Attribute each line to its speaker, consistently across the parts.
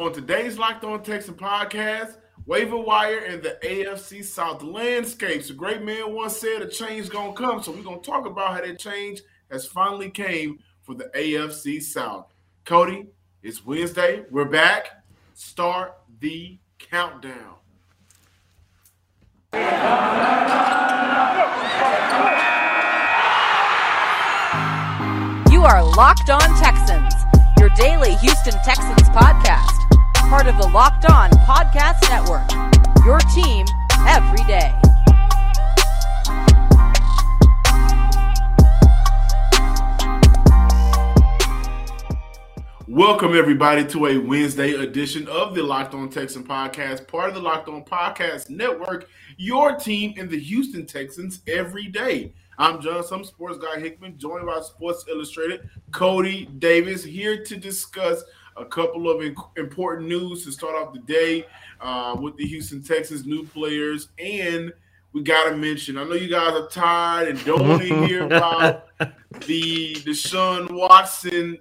Speaker 1: On today's Locked On Texan podcast, waiver wire and the AFC South landscapes. A great man once said a change gonna come, so we're gonna talk about how that change has finally came for the AFC South. Cody, it's Wednesday. We're back. Start the countdown.
Speaker 2: You are Locked On Texans, your daily Houston Texans podcast part of the Locked On Podcast Network. Your team every day.
Speaker 1: Welcome, everybody, to a Wednesday edition of the Locked On Texan podcast, part of the Locked On Podcast Network, your team in the Houston Texans every day. I'm John, some sports guy Hickman, joined by Sports Illustrated, Cody Davis, here to discuss a couple of important news to start off the day uh, with the Houston Texans new players. And we got to mention, I know you guys are tired and don't want to hear about the Deshaun Watson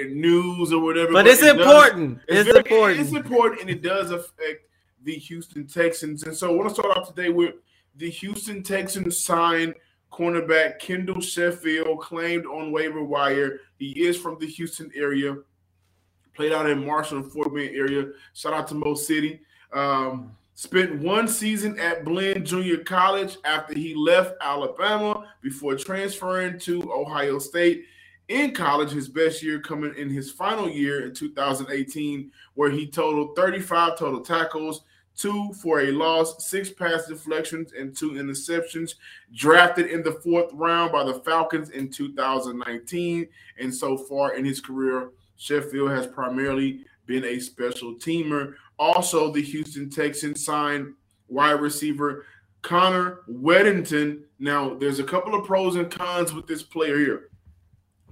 Speaker 1: eh, news or whatever.
Speaker 3: But, but it's it important. Does, it's,
Speaker 1: it's very,
Speaker 3: important.
Speaker 1: It's important, and it does affect the Houston Texans. And so I want to start off today with the Houston Texans signed cornerback Kendall Sheffield, claimed on waiver wire. He is from the Houston area played out in Marshall and Fort Bend area. Shout out to Mo City. Um, spent one season at Blinn Junior College after he left Alabama before transferring to Ohio State. In college, his best year coming in his final year in 2018, where he totaled 35 total tackles, two for a loss, six pass deflections, and two interceptions. Drafted in the fourth round by the Falcons in 2019, and so far in his career, Sheffield has primarily been a special teamer. Also, the Houston Texans signed wide receiver Connor Wedington. Now, there's a couple of pros and cons with this player here.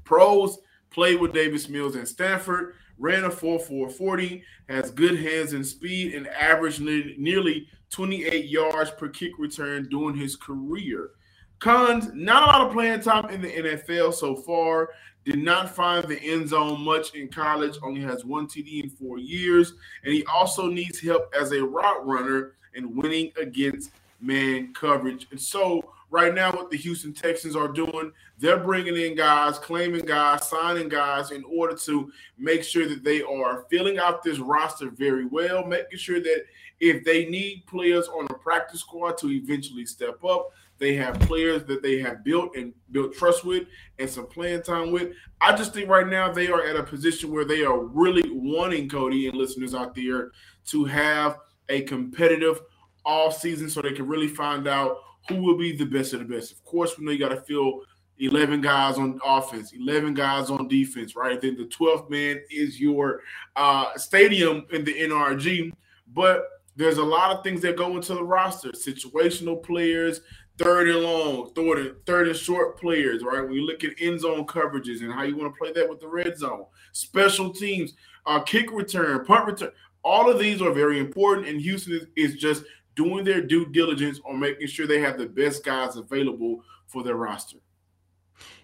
Speaker 1: Pros played with Davis Mills and Stanford, ran a 4.440, has good hands and speed, and averaged nearly 28 yards per kick return during his career. Cons, not a lot of playing time in the NFL so far. Did not find the end zone much in college, only has one TD in four years. And he also needs help as a route runner and winning against man coverage. And so, right now, what the Houston Texans are doing, they're bringing in guys, claiming guys, signing guys in order to make sure that they are filling out this roster very well, making sure that if they need players on a practice squad to eventually step up, they have players that they have built and built trust with and some playing time with. I just think right now they are at a position where they are really wanting Cody and listeners out there to have a competitive off season so they can really find out who will be the best of the best. Of course, we know you got to fill 11 guys on offense, 11 guys on defense, right? Then the 12th man is your uh, stadium in the NRG. But there's a lot of things that go into the roster situational players, third and long, third and, third and short players, right? When you look at end zone coverages and how you want to play that with the red zone, special teams, uh, kick return, punt return, all of these are very important. And Houston is, is just doing their due diligence on making sure they have the best guys available for their roster.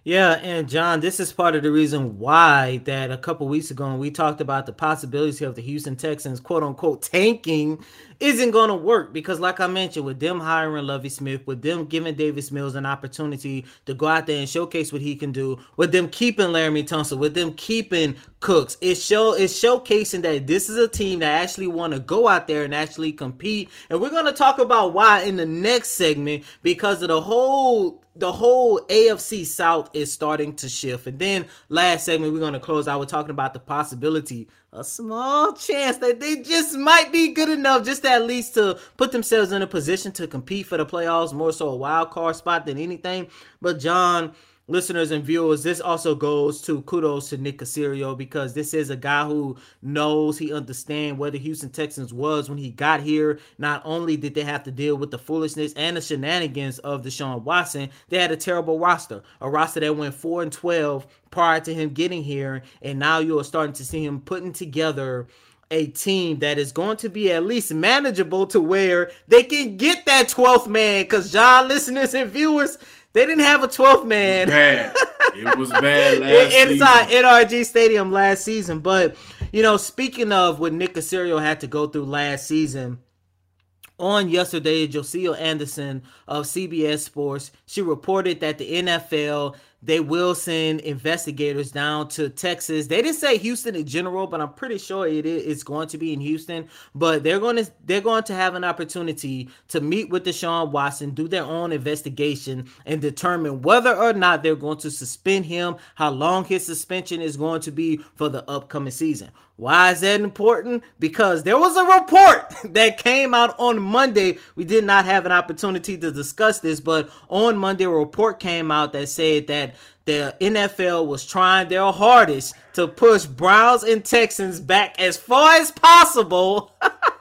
Speaker 3: Yeah, and John, this is part of the reason why that a couple weeks ago when we talked about the possibility of the Houston Texans quote unquote tanking isn't going to work because, like I mentioned, with them hiring Lovie Smith, with them giving Davis Mills an opportunity to go out there and showcase what he can do, with them keeping Laremy Tunsil, with them keeping Cooks, it's show it's showcasing that this is a team that actually want to go out there and actually compete. And we're going to talk about why in the next segment because of the whole the whole AFC South is starting to shift. And then last segment, we're going to close out with talking about the possibility, a small chance that they just might be good enough just at least to put themselves in a position to compete for the playoffs, more so a wild card spot than anything. But John, listeners and viewers, this also goes to kudos to Nick Caserio because this is a guy who knows he understands where the Houston Texans was when he got here. Not only did they have to deal with the foolishness and the shenanigans of Deshaun Watson, they had a terrible roster, a roster that went four and twelve prior to him getting here, and now you are starting to see him putting together a team that is going to be at least manageable to where they can get that 12th man. Because, John, listeners and viewers, they didn't have a 12th man.
Speaker 1: Bad. It was bad last
Speaker 3: inside season. NRG Stadium last season. But you know, speaking of what Nick Caserio had to go through last season, on yesterday, Josina Anderson of CBS Sports, she reported that the NFL they will send investigators down to Texas. They didn't say Houston in general, but I'm pretty sure it is going to be in Houston. But they're going to they're going to have an opportunity to meet with Deshaun Watson, do their own investigation, and determine whether or not they're going to suspend him, how long his suspension is going to be for the upcoming season. Why is that important? Because there was a report that came out on Monday. We did not have an opportunity to discuss this, but on Monday, a report came out that said that the NFL was trying their hardest to push Browns and Texans back as far as possible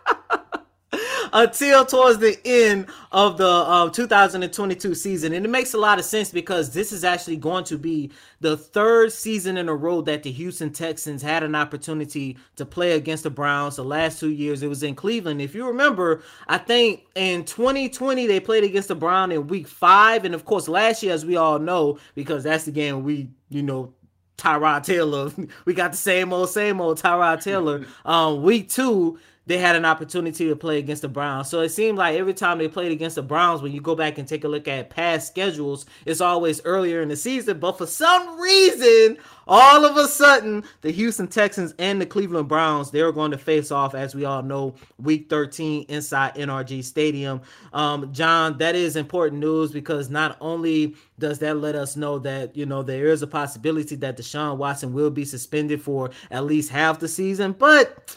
Speaker 3: until towards the end of the uh, 2022 season. And it makes a lot of sense because this is actually going to be the third season in a row that the Houston Texans had an opportunity to play against the Browns. The last two years it was in Cleveland. If you remember, I think in 2020 they played against the Brown in week five. And of course, last year, as we all know, because that's the game we, you know, Tyrod Taylor. We got the same old, same old Tyrod Taylor. Um, week two, they had an opportunity to play against the Browns. So it seemed like every time they played against the Browns, when you go back and take a look at past schedules, it's always earlier in the season. But for some reason, all of a sudden, the Houston Texans and the Cleveland Browns, they're going to face off, as we all know, week 13 inside NRG Stadium. Um, John, that is important news because not only does that let us know that, you know, there is a possibility that Deshaun Watson will be suspended for at least half the season, but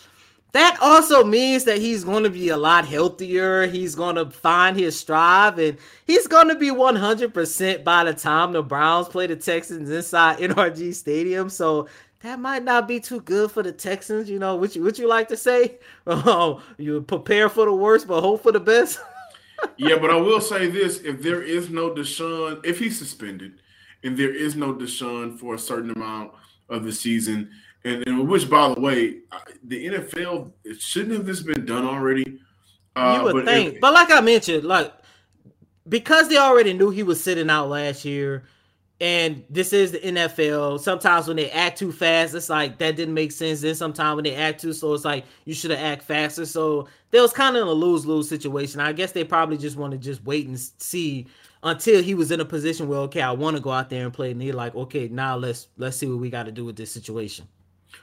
Speaker 3: that also means that he's going to be a lot healthier. He's going to find his strive and he's going to be 100% by the time the Browns play the Texans inside NRG Stadium. So that might not be too good for the Texans. You know, what you, what you like to say? Oh, you prepare for the worst, but hope for the best.
Speaker 1: yeah, but I will say this if there is no Deshaun, if he's suspended and there is no Deshaun for a certain amount of the season, and, and which, by the way, the NFL shouldn't have this been done already.
Speaker 3: Uh, you would but think, if, but like I mentioned, like because they already knew he was sitting out last year, and this is the NFL. Sometimes when they act too fast, it's like that didn't make sense. Then sometimes when they act too slow, it's like you should have act faster. So there was kind of a lose lose situation. I guess they probably just want to just wait and see until he was in a position where okay, I want to go out there and play, and they're like, okay, now let's let's see what we got to do with this situation.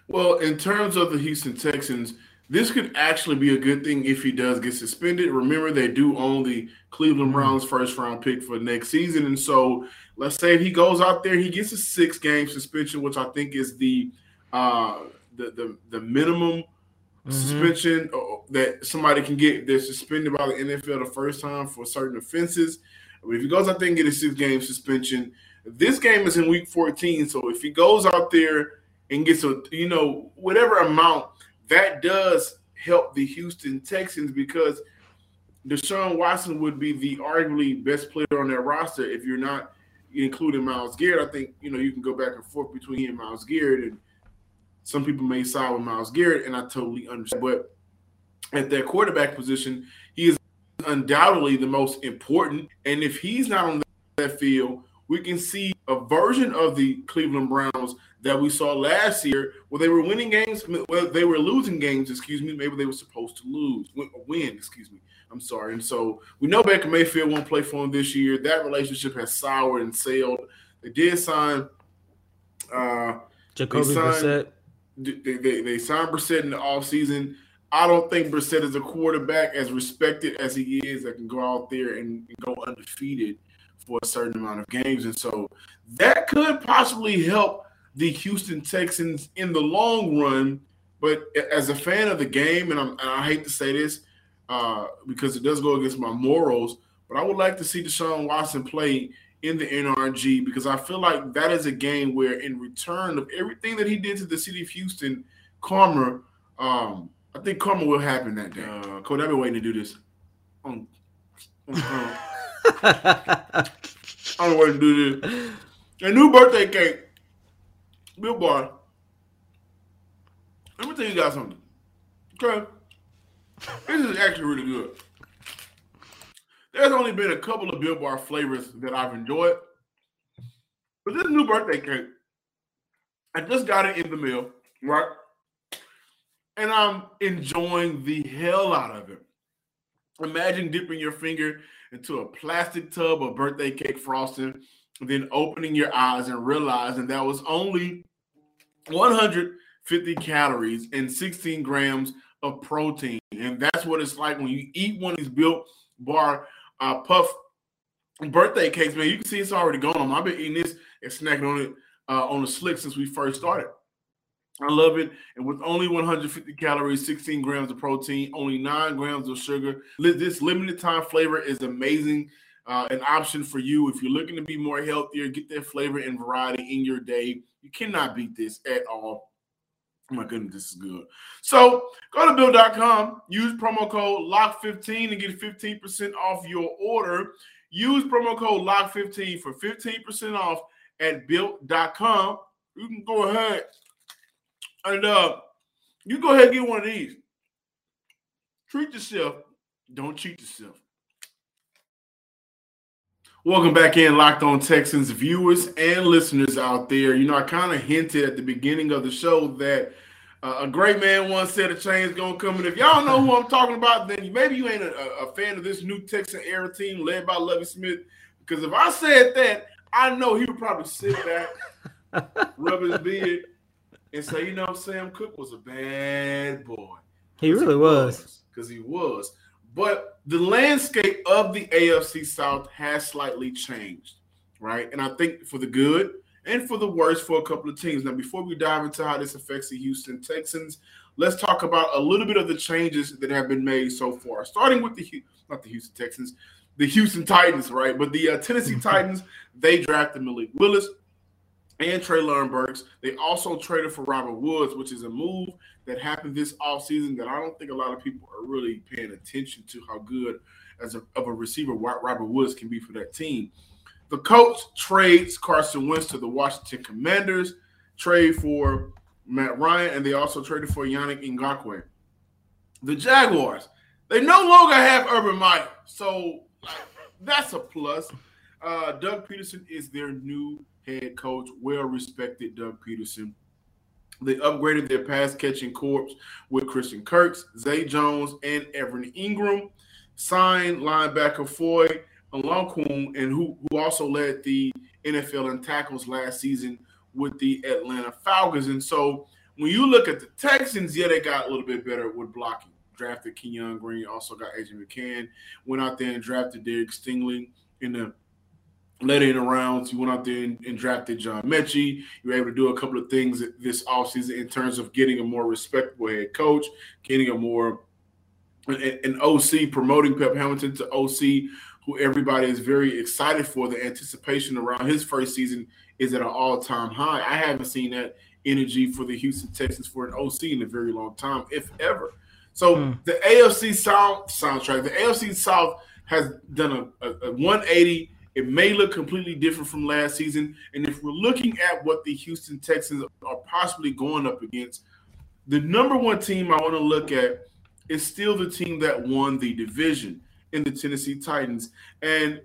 Speaker 1: Well, in terms of the Houston Texans, this could actually be a good thing if he does get suspended. Remember, they do own the Cleveland mm-hmm. Browns first round pick for next season. And so let's say if he goes out there, he gets a six game suspension, which I think is the uh the the, the minimum mm-hmm. suspension uh, that somebody can get. They're suspended by the NFL the first time for certain offenses. But if he goes out there and get a six game suspension, this game is in week 14. So if he goes out there and gets a you know whatever amount that does help the Houston Texans because Deshaun Watson would be the arguably best player on their roster if you're not including Myles Garrett. I think you know you can go back and forth between him and Myles Garrett, and some people may side with Myles Garrett, and I totally understand. But at that quarterback position, he is undoubtedly the most important. And if he's not on that field, we can see a version of the Cleveland Browns that we saw last year where they were winning games, well, they were losing games, excuse me. Maybe they were supposed to lose, win, excuse me. I'm sorry. And so we know Baker Mayfield won't play for him this year. That relationship has soured and sailed. They did sign uh
Speaker 3: Jacoby signed, Brissett.
Speaker 1: They, they, they signed Brissett in the offseason. I don't think Brissett is a quarterback as respected as he is that can go out there and, and go undefeated for a certain amount of games. And so that could possibly help the Houston Texans in the long run. But as a fan of the game, and, and i hate to say this uh, because it does go against my morals, but I would like to see Deshaun Watson play in the NRG because I feel like that is a game where, in return of everything that he did to the city of Houston, karma, um, I think karma will happen that day. Uh, Cody, I've been waiting to do this. Um, um, I'm waiting to do this. A new birthday cake Built Bar. Let me tell you guys something. Okay. This is actually really good. There's only been a couple of Built Bar flavors that I've enjoyed. But this new birthday cake, I just got it in the mail, right? and I'm enjoying the hell out of it. Imagine dipping your finger into a plastic tub of birthday cake frosting, then opening your eyes and realizing that was only 150 calories and 16 grams of protein. And that's what it's like when you eat one of these built bar uh, puff birthday cakes, man. You can see it's already gone. I've been eating this and snacking on it uh, on the slick since we first started. I love it. And with only 150 calories, 16 grams of protein, only nine grams of sugar, this limited time flavor is amazing. Uh, an option for you if you're looking to be more healthier, get that flavor and variety in your day. You cannot beat this at all. Oh my goodness, this is good. So go to built.com, use promo code LOCK15 and get 15% off your order. Use promo code LOCK15 for 15% off at built.com. You can go ahead and uh, you go ahead and get one of these. Treat yourself. Don't cheat yourself. Welcome back in, Locked On Texans viewers and listeners out there. You know, I kind of hinted at the beginning of the show that uh, a great man once said a change gonna come. And if y'all know who I'm talking about, then maybe you ain't a, a fan of this new Texan era team led by Lovie Smith. Because if I said that, I know he would probably sit back, rub his beard, and say, you know, Sam Cooke was a bad boy.
Speaker 3: He really he was.
Speaker 1: Because he was. But the landscape of the AFC South has slightly changed, right? And I think for the good and for the worse for a couple of teams. Now, before we dive into how this affects the Houston Texans, let's talk about a little bit of the changes that have been made so far. Starting with the not the Houston Texans, the Houston Titans, right? But the uh, Tennessee Titans, they drafted Malik Willis and Treylon Burks. They also traded for Robert Woods, which is a move that happened this offseason that I don't think a lot of people are really paying attention to how good as a, of a receiver Robert Woods can be for that team. The coach trades Carson Wentz to the Washington Commanders, trade for Matt Ryan, and they also traded for Yannick Ngakoue. The Jaguars, they no longer have Urban Meyer, so that's a plus. Uh, Doug Pederson is their new head coach, well respected Doug Pederson. They upgraded their pass catching corps with Christian Kirks, Zay Jones, and Evan Engram. Signed linebacker Foye Oluokun, and who, who also led the NFL in tackles last season with the Atlanta Falcons. And so when you look at the Texans, yeah, they got a little bit better with blocking. Drafted Kenyon Green, also got AJ McCann, went out there and drafted Derek Stingley in the later in the rounds, you went out there and, and, drafted John Metchie. You were able to do a couple of things this offseason in terms of getting a more respectable head coach, getting a more an, an OC, promoting Pep Hamilton to OC, who everybody is very excited for. The anticipation around his first season is at an all-time high. I haven't seen that energy for the Houston Texans for an OC in a very long time, if ever. So hmm. the AFC South soundtrack, the AFC South has done a, a, a 180 it may look completely different from last season. And if we're looking at what the Houston Texans are possibly going up against, the number one team I want to look at is still the team that won the division in the Tennessee Titans. And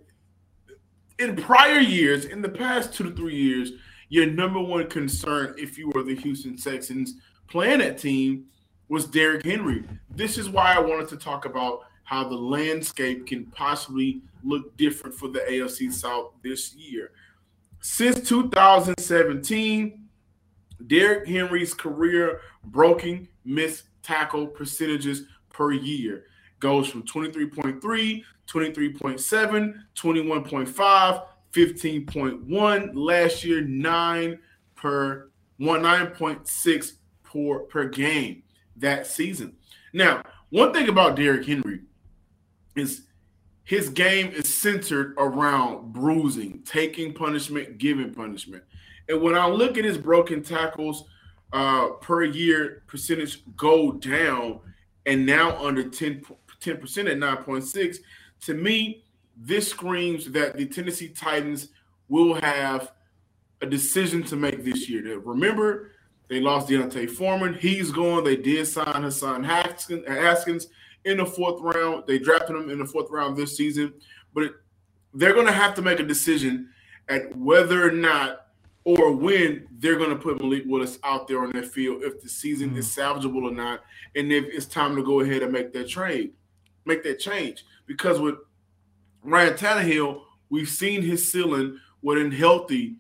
Speaker 1: in prior years, in the past two to three years, your number one concern, if you were the Houston Texans playing that team, was Derrick Henry. This is why I wanted to talk about how the landscape can possibly look different for the AFC South this year. Since 2017, Derrick Henry's career broken missed tackle percentages per year goes from 23.3, 23.7, 21.5, 15.1 last year 9 per 1 9.6 per per game that season. Now, one thing about Derrick Henry is his game is centered around bruising, taking punishment, giving punishment. And when I look at his broken tackles uh, per year percentage go down and now under 10, 10% at 9.6, to me, this screams that the Tennessee Titans will have a decision to make this year. Remember, they lost D'Onta Foreman. He's gone. They did sign Hassan Haskins. In the fourth round. They drafted him in the fourth round this season, but they're going to have to make a decision at whether or not or when they're going to put Malik Willis out there on that field if the season mm-hmm. is salvageable or not, and if it's time to go ahead and make that trade, make that change. Because with Ryan Tannehill, we've seen his ceiling with an healthy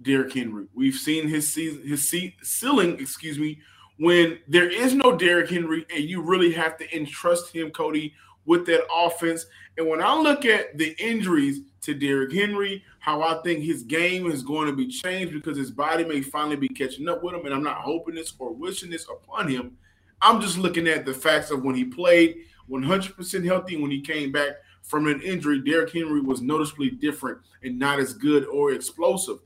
Speaker 1: Derrick Henry. We've seen his season, his ceiling, excuse me, when there is no Derrick Henry, and you really have to entrust him, Cody, with that offense. And when I look at the injuries to Derrick Henry, how I think his game is going to be changed because his body may finally be catching up with him, and I'm not hoping this or wishing this upon him. I'm just looking at the facts of when he played 100% healthy, when he came back from an injury, Derrick Henry was noticeably different and not as good or explosive.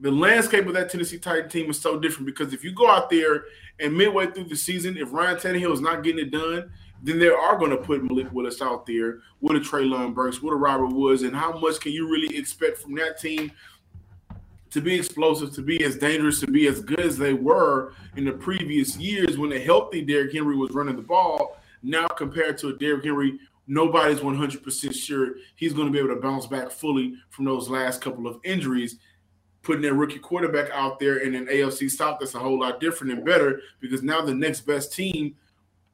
Speaker 1: The landscape of that Tennessee Titan team is so different because if you go out there and midway through the season, if Ryan Tannehill is not getting it done, then they are going to put Malik Willis out there with a Treylon Burks, with a Robert Woods, and how much can you really expect from that team to be explosive, to be as dangerous, to be as good as they were in the previous years when a healthy Derrick Henry was running the ball? Now compared to a Derrick Henry, nobody's 100% sure he's going to be able to bounce back fully from those last couple of injuries. Putting their rookie quarterback out there in an AFC South that's a whole lot different and better because now the next best team –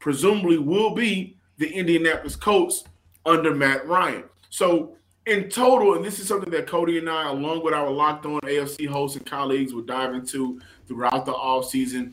Speaker 1: presumably will be the Indianapolis Colts under Matt Ryan. So in total, and this is something that Cody and I, along with our locked on AFC hosts and colleagues, will dive into throughout the off season,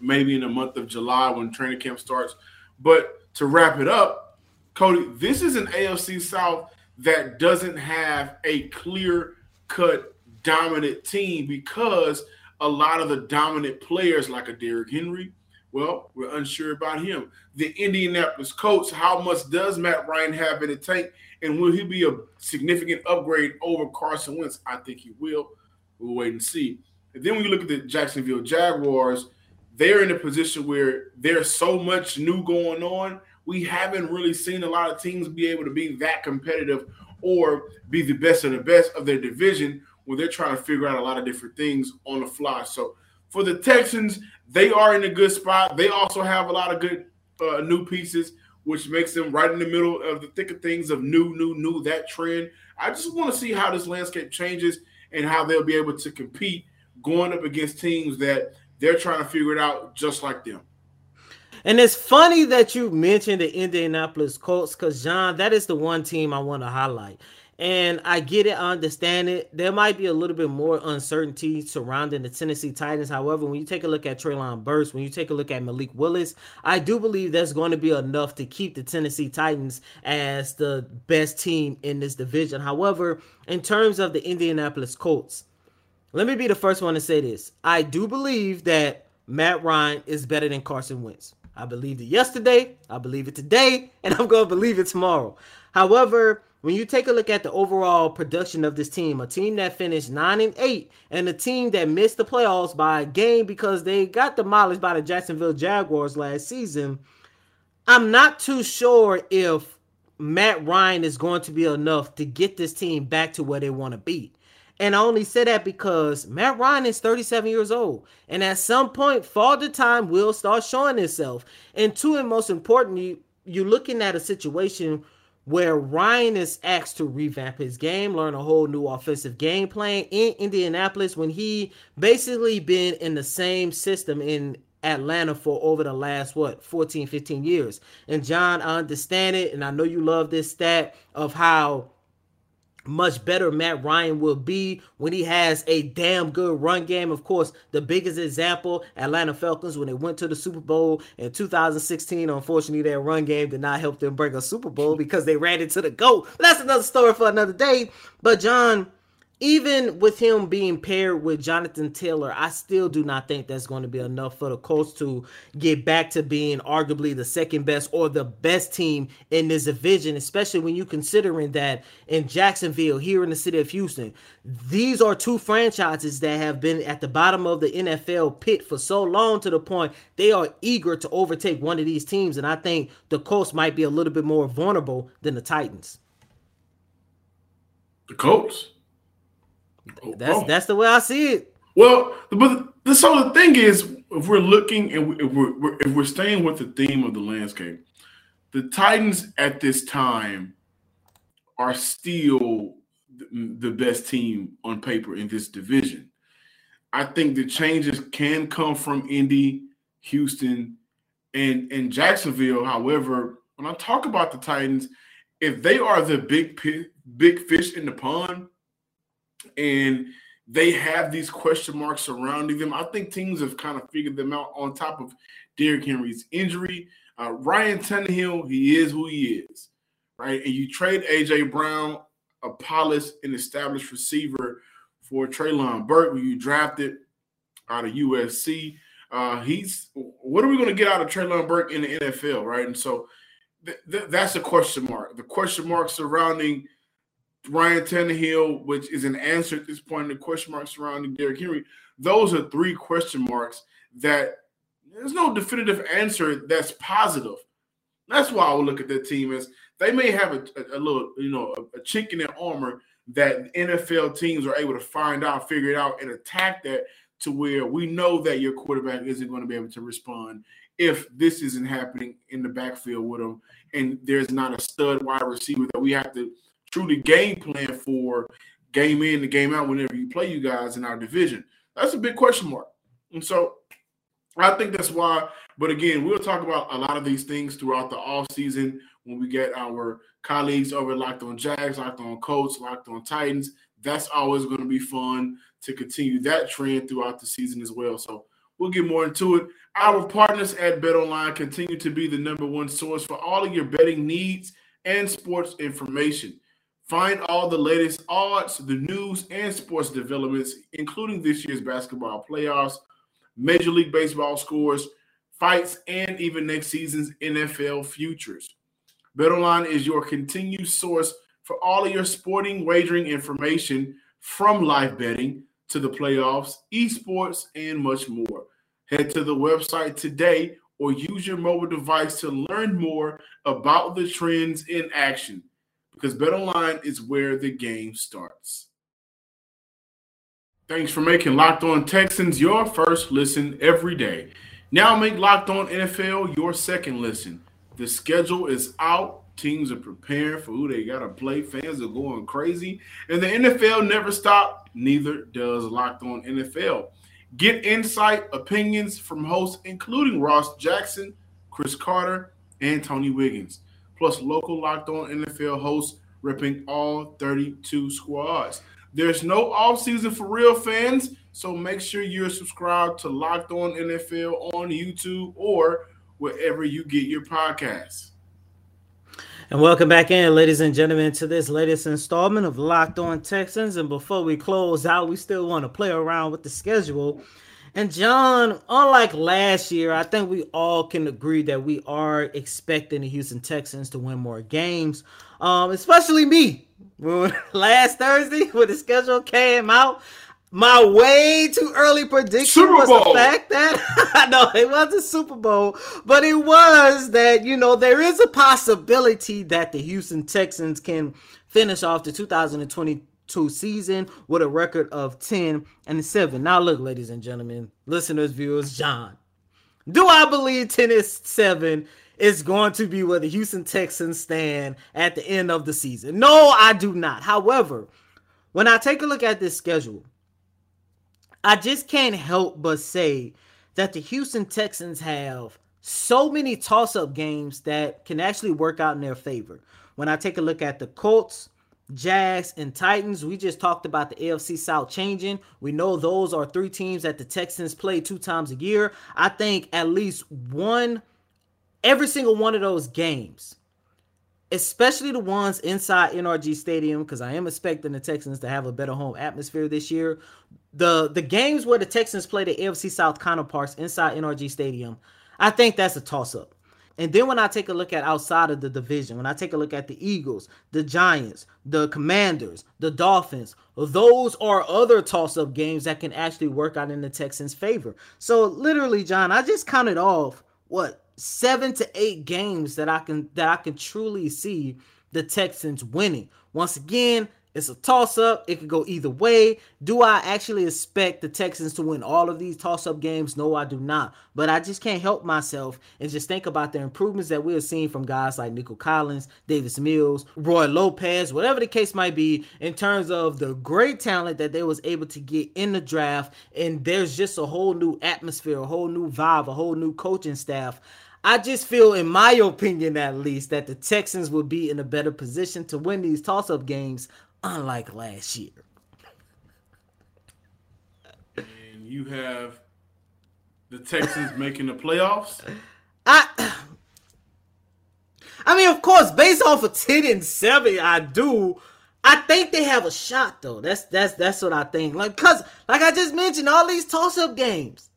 Speaker 1: maybe in the month of July when training camp starts. But to wrap it up, Cody, this is an AFC South that doesn't have a clear cut dominant team because a lot of the dominant players like a Derrick Henry, well, we're unsure about him. The Indianapolis Colts, how much does Matt Ryan have in the tank? And will he be a significant upgrade over Carson Wentz? I think he will. We'll wait and see. And then when you look at the Jacksonville Jaguars, they're in a position where there's so much new going on. We haven't really seen a lot of teams be able to be that competitive or be the best of the best of their division when they're trying to figure out a lot of different things on the fly. So for the Texans, they are in a good spot. They also have a lot of good uh, new pieces, which makes them right in the middle of the thick of things of new, new, new, that trend. I just want to see how this landscape changes and how they'll be able to compete going up against teams that they're trying to figure it out just like them.
Speaker 3: And it's funny that you mentioned the Indianapolis Colts because, John, that is the one team I want to highlight. And I get it, I understand it. There might be a little bit more uncertainty surrounding the Tennessee Titans. However, when you take a look at Treylon Burks, when you take a look at Malik Willis, I do believe that's going to be enough to keep the Tennessee Titans as the best team in this division. However, in terms of the Indianapolis Colts, let me be the first one to say this. I do believe that Matt Ryan is better than Carson Wentz. I believed it yesterday, I believe it today, and I'm going to believe it tomorrow. However, when you take a look at the overall production of this team, a team that finished nine and eight, and a team that missed the playoffs by a game because they got demolished by the Jacksonville Jaguars last season, I'm not too sure if Matt Ryan is going to be enough to get this team back to where they want to be. And I only say that because Matt Ryan is 37 years old. And at some point, father time will start showing itself. And two, and most importantly, you're looking at a situation where Ryan is asked to revamp his game, learn a whole new offensive game plan in Indianapolis when he basically been in the same system in Atlanta for over the last what 14 15 years. And John, I understand it and I know you love this stat of how much better Matt Ryan will be when he has a damn good run game. Of course, the biggest example, Atlanta Falcons, when they went to the Super Bowl in 2016. Unfortunately, their run game did not help them bring a Super Bowl because they ran into the GOAT. But that's another story for another day. But John, even with him being paired with Jonathan Taylor, I still do not think that's going to be enough for the Colts to get back to being arguably the second best or the best team in this division, especially when you considering that in Jacksonville, here in the city of Houston, these are two franchises that have been at the bottom of the NFL pit for so long to the point they are eager to overtake one of these teams. And I think the Colts might be a little bit more vulnerable than the Titans.
Speaker 1: The Colts?
Speaker 3: That's oh. that's the way I see it.
Speaker 1: Well, but the, so the thing is, if we're looking and if we're if we're staying with the theme of the landscape, the Titans at this time are still the, the best team on paper in this division. I think the changes can come from Indy, Houston, and and Jacksonville. However, when I talk about the Titans, if they are the big big fish in the pond, and they have these question marks surrounding them, I think teams have kind of figured them out. On top of Derrick Henry's injury, uh, Ryan Tannehill, he is who he is, right? And you trade AJ Brown, a polished and established receiver, for Treylon Burke, who you drafted out of USC. Uh, he's what are we going to get out of Treylon Burke in the NFL, right? And so th- th- that's a question mark. The question mark surrounding Ryan Tannehill, which is an answer at this point, the question mark surrounding Derrick Henry. Those are three question marks that there's no definitive answer that's positive. That's why I would look at that team as they may have a, a, a little, you know, a, a, chink in their armor that NFL teams are able to find out, figure it out, and attack that to where we know that your quarterback isn't going to be able to respond if this isn't happening in the backfield with them, and there's not a stud wide receiver that we have to truly game plan for game in and game out whenever you play you guys in our division. That's a big question mark. And so I think that's why, but again, we'll talk about a lot of these things throughout the off season when we get our colleagues over Locked on Jags, Locked on Colts, Locked on Titans. That's always going to be fun to continue that trend throughout the season as well. So we'll get more into it. Our partners at BetOnline continue to be the number one source for all of your betting needs and sports information. Find all the latest odds, the news, and sports developments, including this year's basketball playoffs, Major League Baseball scores, fights, and even next season's NFL futures. BetOnline is your continued source for all of your sporting wagering information from live betting to the playoffs, esports, and much more. Head to the website today or use your mobile device to learn more about the trends in action because BetOnline is where the game starts. Thanks for making Locked On Texans your first listen every day. Now make Locked On NFL your second listen. The schedule is out. Teams are preparing for who they got to play. Fans are going crazy. And the NFL never stops. Neither does Locked On NFL. Get insight, opinions from hosts, including Ross Jackson, Chris Carter, and Tony Wiggins, plus local Locked On NFL hosts ripping all 32 squads. There's no offseason for real fans, so make sure you're subscribed to Locked On NFL on YouTube or wherever you get your podcasts.
Speaker 3: And welcome back in, ladies and gentlemen, to this latest installment of Locked On Texans. And before we close out, we still want to play around with the schedule. And John, unlike last year, I think we all can agree that we are expecting the Houston Texans to win more games. Um, especially me. Last Thursday, when the schedule came out, my way too early prediction was the fact that I know it was a Super Bowl, but it was that you know there is a possibility that the Houston Texans can finish off the 2022 season with a record of 10 and 7. Now look, ladies and gentlemen, listeners, viewers, John. Do I believe 10 is 7 is going to be where the Houston Texans stand at the end of the season? No, I do not. However, when I take a look at this schedule, I just can't help but say that the Houston Texans have so many toss up games that can actually work out in their favor. When I take a look at the Colts, Jags, and Titans, we just talked about the AFC South changing. We know those are three teams that the Texans play two times a year. I think at least one, every single one of those games especially the ones inside NRG Stadium, because I am expecting the Texans to have a better home atmosphere this year. The the games where the Texans play the AFC South counterparts inside NRG Stadium, I think that's a toss up. And then when I take a look at outside of the division, when I take a look at the Eagles, the Giants, the Commanders, the Dolphins, those are other toss up games that can actually work out in the Texans' favor. So literally, John, I just counted off what seven to eight games that I can that I can truly see the Texans winning. Once again, It's a toss up. It could go either way. Do I actually expect the Texans to win all of these toss up games? No, I do not. But I just can't help myself and just think about the improvements that we are seeing from guys like Nico Collins, Davis Mills, Roy Lopez, whatever the case might be, in terms of the great talent that they was able to get in the draft. And there's just a whole new atmosphere, a whole new vibe, a whole new coaching staff. I just feel, in my opinion at least, that the Texans will be in a better position to win these toss up games unlike last year.
Speaker 1: And you have the Texans making the playoffs.
Speaker 3: I I mean, of course, based off of 10 and 7, I do. I think they have a shot though. That's that's that's what I think. Like cuz like I just mentioned all these toss-up games.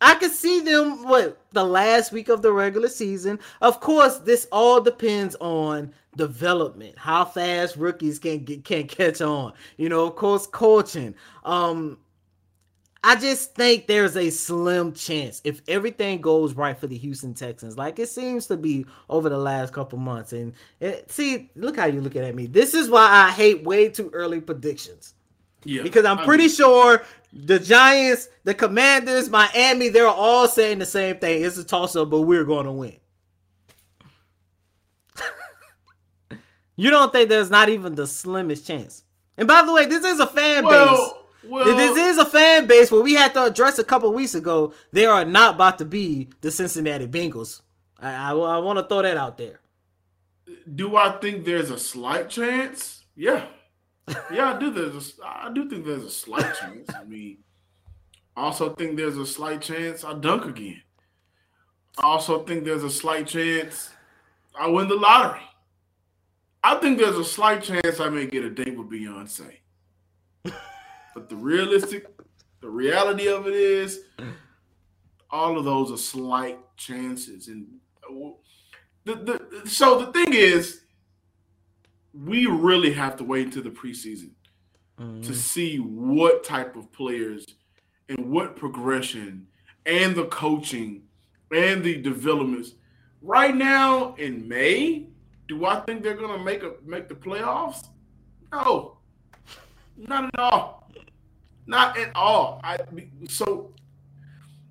Speaker 3: I could see them what the last week of the regular season. Of course, this all depends on development, how fast rookies can get, can catch on. You know, of course, coaching. Um, I just think there's a slim chance if everything goes right for the Houston Texans, like it seems to be over the last couple months. And it, see, look how you looking at me. This is why I hate way too early predictions. Yeah, because I'm pretty I mean, sure the Giants, the Commanders, Miami, they're all saying the same thing. It's a toss up, but we're going to win. you don't think there's not even the slimmest chance. And by the way, this is a fan well, base. Well, this is a fan base where we had to address a couple weeks ago. They are not about to be the Cincinnati Bengals. I, I, I want to throw that out there.
Speaker 1: Do I think there's a slight chance? Yeah, yeah, I do. There's a, I do think there's a slight chance. I mean, I also think there's a slight chance I dunk again. I also think there's a slight chance I win the lottery. I think there's a slight chance I may get a date with Beyonce. but the realistic, the reality of it is, all of those are slight chances. And uh, the, the so the thing is, we really have to wait until the preseason mm-hmm. to see what type of players and what progression and the coaching and the developments. Right now in May, do I think they're gonna make a make the playoffs? No, not at all. Not at all. I so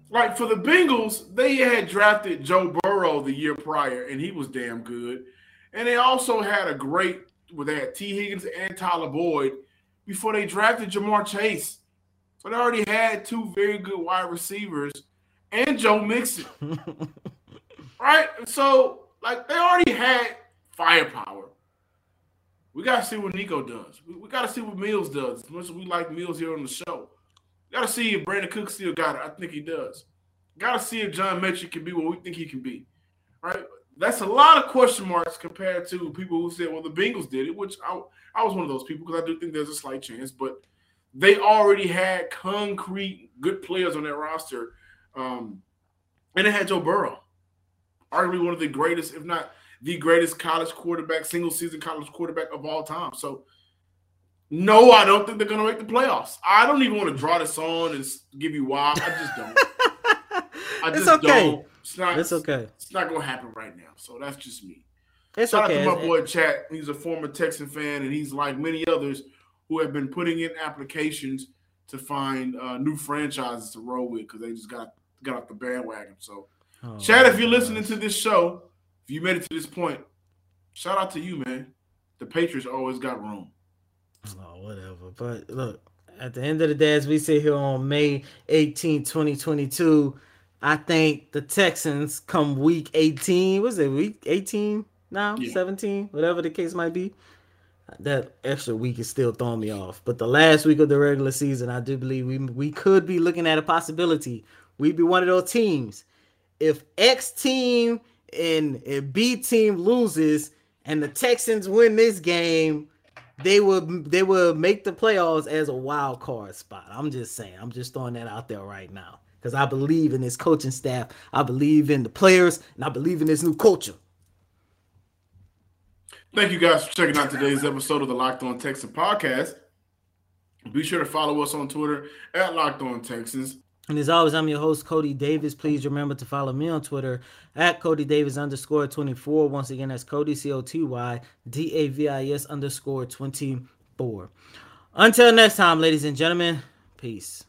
Speaker 1: like for the Bengals, they had drafted Joe Burrow the year prior, and he was damn good. And they also had a great where they had Tee Higgins and Tyler Boyd before they drafted Ja'Marr Chase. So they already had two very good wide receivers and Joe Mixon. right? So, like, they already had firepower. We got to see what Nico does. We, we got to see what Mills does. As much as we like Mills here on the show, got to see if Brandin Cook still got it. I think he does. Got to see if John Metchie can be what we think he can be. Right? That's a lot of question marks compared to people who said, well, the Bengals did it, which I, I was one of those people because I do think there's a slight chance, but they already had concrete good players on their roster. Um, and they had Joe Burrow, arguably one of the greatest, if not the greatest college quarterback, single season college quarterback of all time. So, no, I don't think they're going to make the playoffs. I don't even want to draw this on and give you why. I just don't.
Speaker 3: I just it's okay. don't. It's not. It's okay.
Speaker 1: It's not gonna happen right now. So that's just me.
Speaker 3: It's
Speaker 1: Shout
Speaker 3: okay.
Speaker 1: out to my boy Chat. He's a former Texan fan, and he's like many others who have been putting in applications to find uh, new franchises to roll with because they just got got off the bandwagon. So, oh, Chad, if you're listening to this show, if you made it to this point, shout out to you, man. The Patriots always got room.
Speaker 3: Oh, whatever. But look, at the end of the day, as we sit here on May 18, 2022 I think the Texans come week 18. Was it week 18 now? Yeah. 17, whatever the case might be. That extra week is still throwing me off. But the last week of the regular season, I do believe we we could be looking at a possibility. We'd be one of those teams. If X team and, and B team loses and the Texans win this game, they would they will make the playoffs as a wild card spot. I'm just saying. I'm just throwing that out there right now because I believe in this coaching staff. I believe in the players, and I believe in this new culture.
Speaker 1: Thank you guys for checking out today's episode of the Locked On Texans podcast. Be sure to follow us on Twitter at Locked On Texans.
Speaker 3: And as always, I'm your host, Cody Davis. Please remember to follow me on Twitter at Coty Davis underscore 24. Once again, that's Coty, C O T Y D A V I S underscore 24. Until next time, ladies and gentlemen, peace.